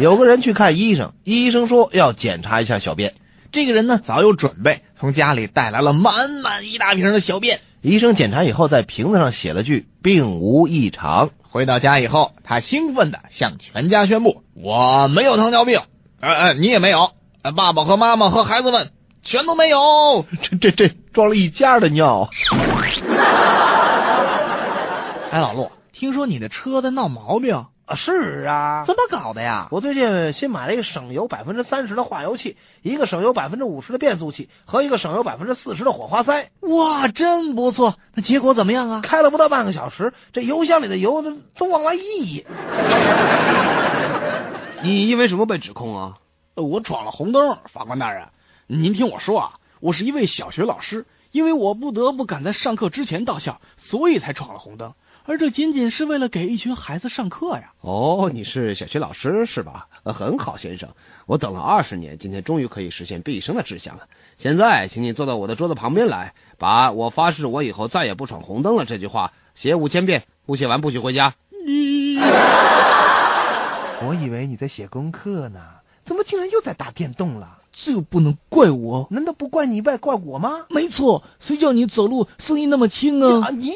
有个人去看医生，医生说要检查一下小便。这个人呢早有准备，从家里带来了满满一大瓶的小便。医生检查以后，在瓶子上写了句“并无异常”。回到家以后，他兴奋的向全家宣布：“我没有糖尿病，呃呃，你也没有，爸爸和妈妈和孩子们全都没有。这这这装了一家的尿。”哎，老陆，听说你的车在闹毛病啊？是啊，怎么搞的呀？我最近新买了一个省油百分之三十的化油器，一个省油百分之五十的变速器和一个省油百分之四十的火花塞。哇，真不错！那结果怎么样啊？开了不到半个小时，这油箱里的油都都往外溢。你因为什么被指控啊？我闯了红灯，法官大人，您听我说啊，我是一位小学老师，因为我不得不赶在上课之前到校，所以才闯了红灯。而这仅仅是为了给一群孩子上课呀！哦，你是小学老师是吧？很好，先生，我等了二十年，今天终于可以实现毕生的志向了。现在，请你坐到我的桌子旁边来，把我发誓我以后再也不闯红灯了这句话写五千遍，不写完不许回家。我以为你在写功课呢，怎么竟然又在打电动了？这不能怪我，难道不怪你，怪怪我吗？没错，谁叫你走路声音那么轻啊？你。